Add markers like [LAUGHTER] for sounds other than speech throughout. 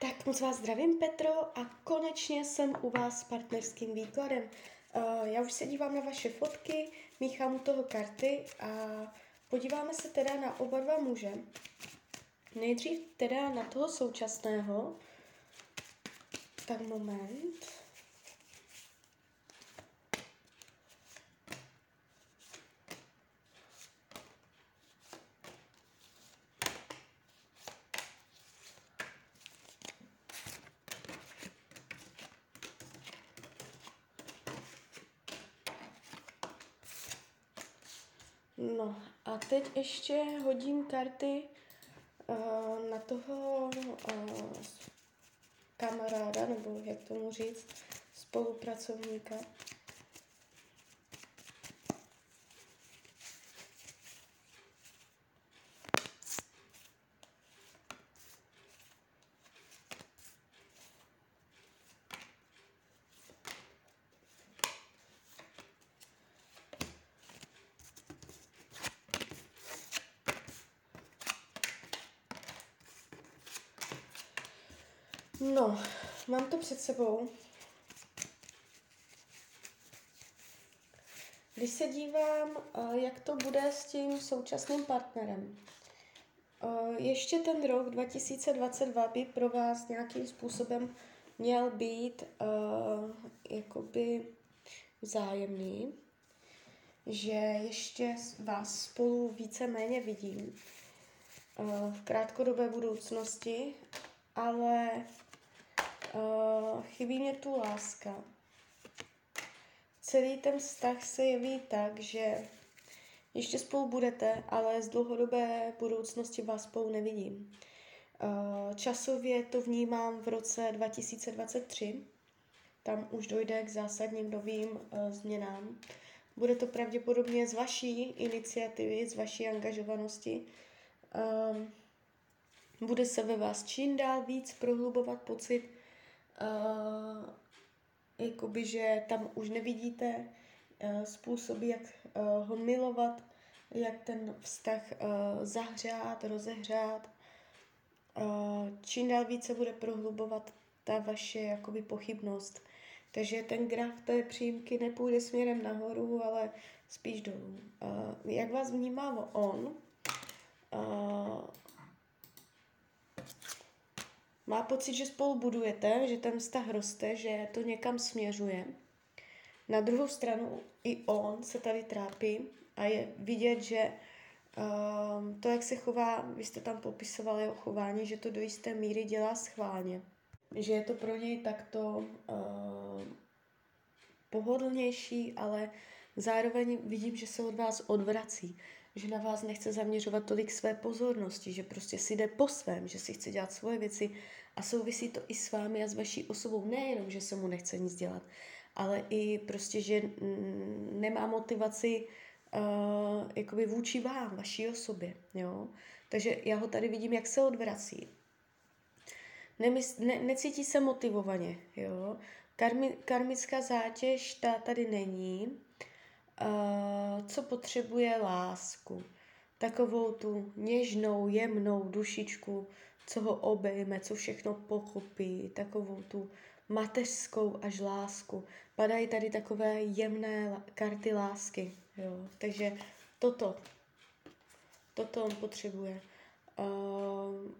Tak moc vás zdravím, Petro, a konečně jsem u vás s partnerským výkladem. Uh, já už se dívám na vaše fotky, míchám u toho karty a podíváme se teda na oba dva muže. Nejdřív teda na toho současného. Tak moment. No a teď ještě hodím karty uh, na toho uh, kamaráda, nebo jak tomu říct, spolupracovníka. No, mám to před sebou. Když se dívám, eh, jak to bude s tím současným partnerem, eh, ještě ten rok 2022 by pro vás nějakým způsobem měl být uh, jakoby vzájemný, že ještě vás spolu více-méně vidím v krátkodobé budoucnosti, ale Uh, chybí mě tu láska. Celý ten vztah se jeví tak, že ještě spolu budete, ale z dlouhodobé budoucnosti vás spolu nevidím. Uh, časově to vnímám v roce 2023. Tam už dojde k zásadním novým uh, změnám. Bude to pravděpodobně z vaší iniciativy, z vaší angažovanosti. Uh, bude se ve vás čím dál víc prohlubovat pocit, uh, jakoby, že tam už nevidíte uh, způsoby, jak uh, ho milovat, jak ten vztah uh, zahřát, rozehřát. Uh, čím dál více bude prohlubovat ta vaše jakoby pochybnost. Takže ten graf té přímky nepůjde směrem nahoru, ale spíš dolů. Uh, jak vás vnímá on? Uh, má pocit, že spolu budujete, že ten vztah roste, že to někam směřuje. Na druhou stranu i on se tady trápí a je vidět, že uh, to, jak se chová, vy jste tam popisoval jeho chování, že to do jisté míry dělá schválně. Že je to pro něj takto uh, pohodlnější, ale zároveň vidím, že se od vás odvrací že na vás nechce zaměřovat tolik své pozornosti, že prostě si jde po svém, že si chce dělat svoje věci a souvisí to i s vámi a s vaší osobou. Nejenom, že se mu nechce nic dělat, ale i prostě, že nemá motivaci uh, jakoby vůči vám, vaší osobě. Jo? Takže já ho tady vidím, jak se odvrací. Nemys- ne, necítí se motivovaně. Jo? Karmi- karmická zátěž ta tady není uh, co potřebuje lásku. Takovou tu něžnou, jemnou dušičku, co ho obejme, co všechno pochopí, takovou tu mateřskou až lásku. Padají tady takové jemné karty lásky. Jo. Takže toto, toto on potřebuje. Uh,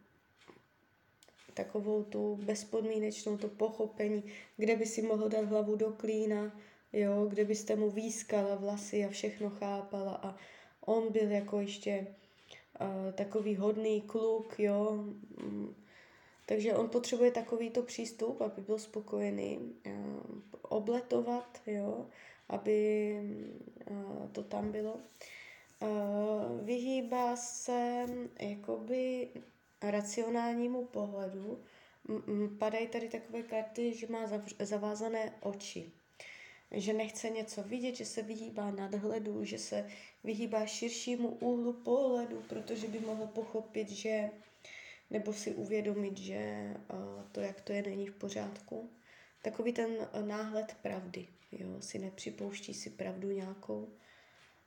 takovou tu bezpodmínečnou, to pochopení, kde by si mohl dát hlavu do klína, jo, kde byste mu výskala vlasy a všechno chápala a on byl jako ještě uh, takový hodný kluk, jo, mm, takže on potřebuje takovýto přístup, aby byl spokojený, uh, obletovat, jo, aby uh, to tam bylo. Uh, vyhýbá se jakoby racionálnímu pohledu. Padají tady takové karty, že má zavázané oči že nechce něco vidět, že se vyhýbá nadhledu, že se vyhýbá širšímu úhlu pohledu, protože by mohl pochopit, že nebo si uvědomit, že uh, to, jak to je, není v pořádku. Takový ten uh, náhled pravdy, jo, si nepřipouští si pravdu nějakou.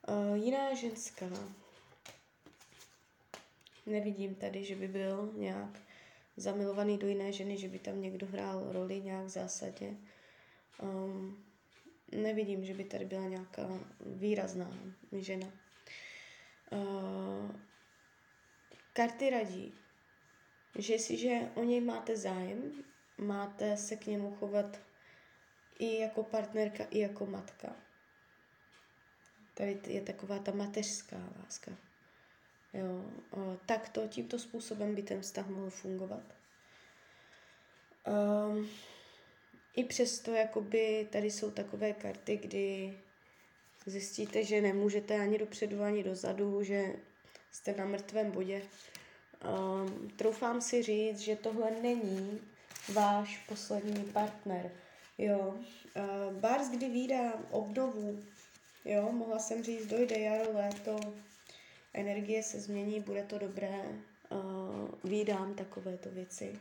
Uh, jiná ženská. Nevidím tady, že by byl nějak zamilovaný do jiné ženy, že by tam někdo hrál roli nějak v zásadě. Um, nevidím, že by tady byla nějaká výrazná žena. Uh, karty radí, že jestliže o něj máte zájem, máte se k němu chovat i jako partnerka, i jako matka. Tady je taková ta mateřská láska. Jo, tak to tímto způsobem by ten vztah mohl fungovat. Um, I přesto, jakoby tady jsou takové karty, kdy zjistíte, že nemůžete ani dopředu, ani dozadu, že jste na mrtvém bodě. Um, troufám si říct, že tohle není váš poslední partner. Jo, uh, Bars, kdy výdá obnovu, jo, mohla jsem říct, dojde jaro, léto, energie se změní, bude to dobré, uh, výdám takovéto věci.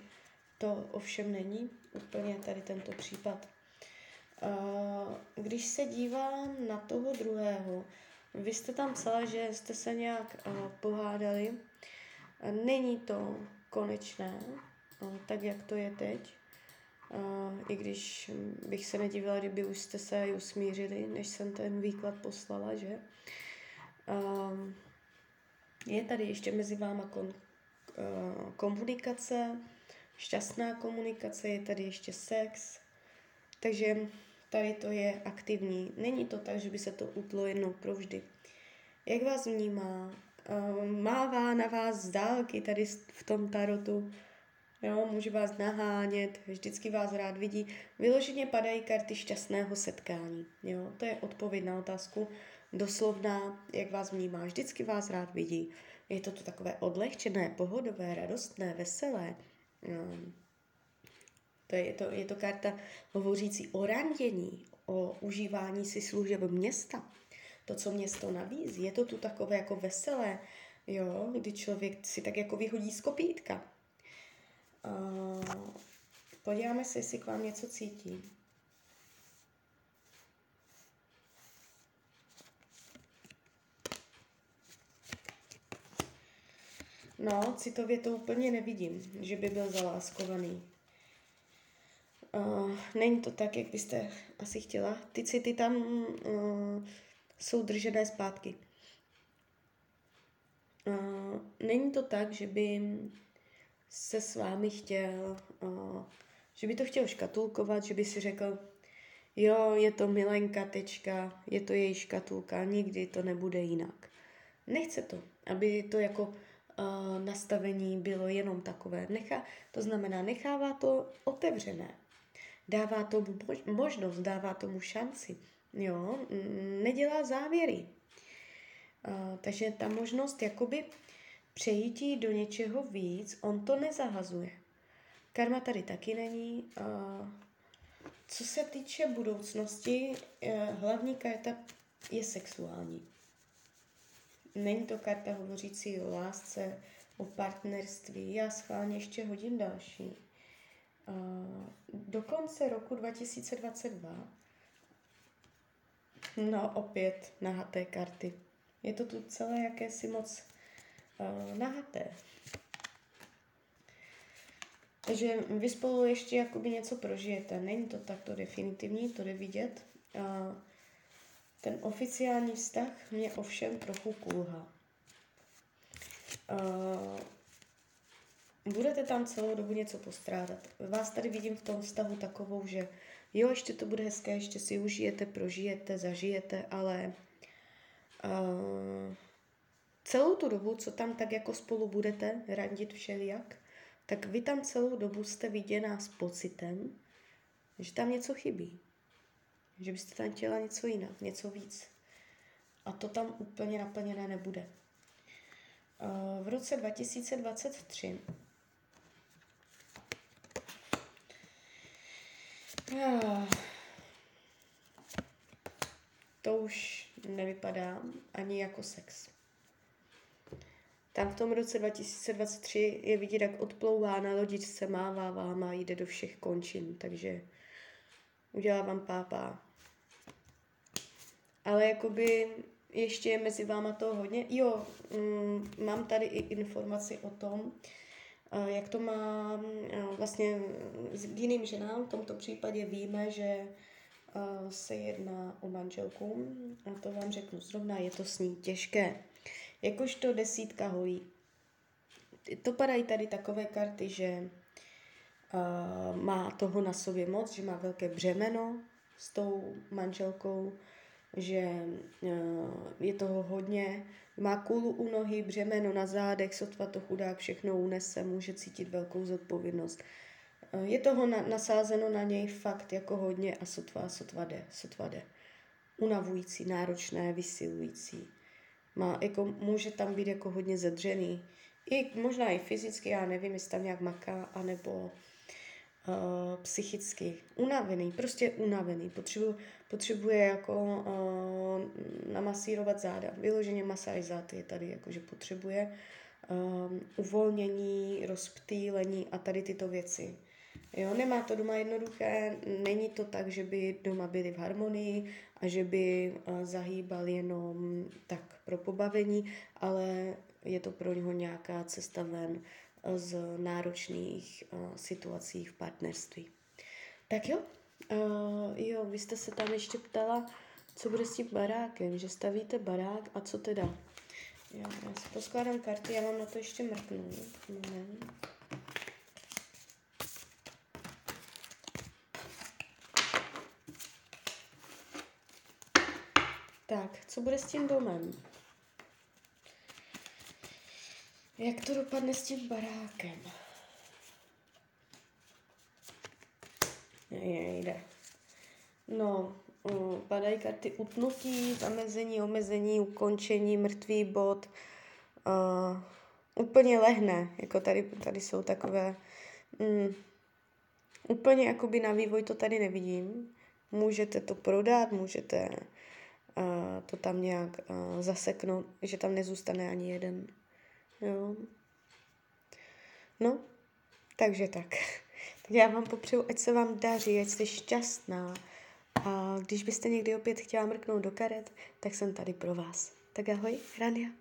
To ovšem není úplně tady tento případ. Uh, když se dívám na toho druhého, vy jste tam psala, že jste se nějak uh, pohádali. Není to konečné, uh, tak jak to je teď. I když bych se nedivila, kdyby už jste se usmířili, než jsem ten výklad poslala, že? Je tady ještě mezi váma kon, komunikace, šťastná komunikace, je tady ještě sex, takže tady to je aktivní. Není to tak, že by se to utlo jednou provždy. Jak vás vnímá? Uh, mává na vás z dálky tady v tom tarotu, jo, může vás nahánět, vždycky vás rád vidí. Vyloženě padají karty šťastného setkání, jo, to je odpověď na otázku, doslovná, jak vás vnímá, vždycky vás rád vidí. Je to tu takové odlehčené, pohodové, radostné, veselé. Um, to je, je, to, je to karta hovořící o randění, o užívání si služeb města. To, co město nabízí, je to tu takové jako veselé, jo, kdy člověk si tak jako vyhodí z kopítka. Uh, podíváme se, jestli k vám něco cítí. No, citově to úplně nevidím, že by byl zaláskovaný. Uh, není to tak, jak byste asi chtěla. Ty city tam uh, jsou držené zpátky. Uh, není to tak, že by se s vámi chtěl, uh, že by to chtěl škatulkovat, že by si řekl, jo, je to milenka, tečka, je to její škatulka, nikdy to nebude jinak. Nechce to, aby to jako nastavení bylo jenom takové. Nechá, to znamená, nechává to otevřené. Dává tomu možnost, dává tomu šanci. Jo, nedělá závěry. Takže ta možnost jakoby přejítí do něčeho víc, on to nezahazuje. Karma tady taky není. Co se týče budoucnosti, uh, hlavní karta je sexuální. Není to karta hovořící o lásce, o partnerství. Já schválně ještě hodím další. Do konce roku 2022 No, opět nahaté karty. Je to tu celé jakési moc uh, nahaté. Takže vy spolu ještě jakoby něco prožijete. Není to takto definitivní, to jde vidět. Uh, ten oficiální vztah mě ovšem trochu kulhá. Uh, budete tam celou dobu něco postrádat. Vás tady vidím v tom vztahu takovou, že jo, ještě to bude hezké, ještě si užijete, prožijete, zažijete, ale uh, celou tu dobu, co tam tak jako spolu budete randit všelijak, tak vy tam celou dobu jste viděná s pocitem, že tam něco chybí že byste tam chtěla něco jinak, něco víc. A to tam úplně naplněné nebude. V roce 2023 to už nevypadá ani jako sex. Tam v tom roce 2023 je vidět, jak odplouvá na lodičce, mává vám a jde do všech končin, takže udělá vám pápá. Ale jakoby ještě je mezi váma to hodně. Jo, mm, mám tady i informaci o tom, uh, jak to má uh, vlastně s jiným ženám, v tomto případě víme, že uh, se jedná o manželku a to vám řeknu zrovna, je to s ní těžké. Jakožto desítka hojí. To padají tady takové karty, že má toho na sobě moc, že má velké břemeno s tou manželkou, že uh, je toho hodně, má kůlu u nohy, břemeno na zádech, sotva to chudák všechno unese, může cítit velkou zodpovědnost. Uh, je toho na, nasázeno na něj fakt jako hodně a sotva, sotva jde, sotva jde. Unavující, náročné, vysilující. Má, jako, může tam být jako hodně zadřený. I, možná i fyzicky, já nevím, jestli tam nějak maká, anebo uh, psychicky unavený, prostě unavený, potřebuje, potřebuje jako uh, namasírovat záda, vyloženě masáž zád je tady, jakože potřebuje um, uvolnění, rozptýlení a tady tyto věci. Jo, nemá to doma jednoduché, není to tak, že by doma byli v harmonii a že by uh, zahýbal jenom tak pro pobavení, ale je to pro něho nějaká cesta ven z náročných uh, situací v partnerství. Tak jo, uh, jo, vy jste se tam ještě ptala, co bude s tím barákem, že stavíte barák a co teda? Já, já si poskládám karty, já vám na to ještě mrknu. Moment. Tak, co bude s tím domem? Jak to dopadne s tím barákem? Jde. No, um, padají karty utnutí, zamezení, omezení, ukončení, mrtvý bod. Uh, úplně lehne, jako tady, tady jsou takové... Um, úplně jakoby na vývoj to tady nevidím. Můžete to prodat, můžete uh, to tam nějak uh, zaseknout, že tam nezůstane ani jeden. Jo. No, takže tak. [LAUGHS] Tak já vám popřeju, ať se vám daří, ať jste šťastná. A když byste někdy opět chtěla mrknout do karet, tak jsem tady pro vás. Tak ahoj, Rania.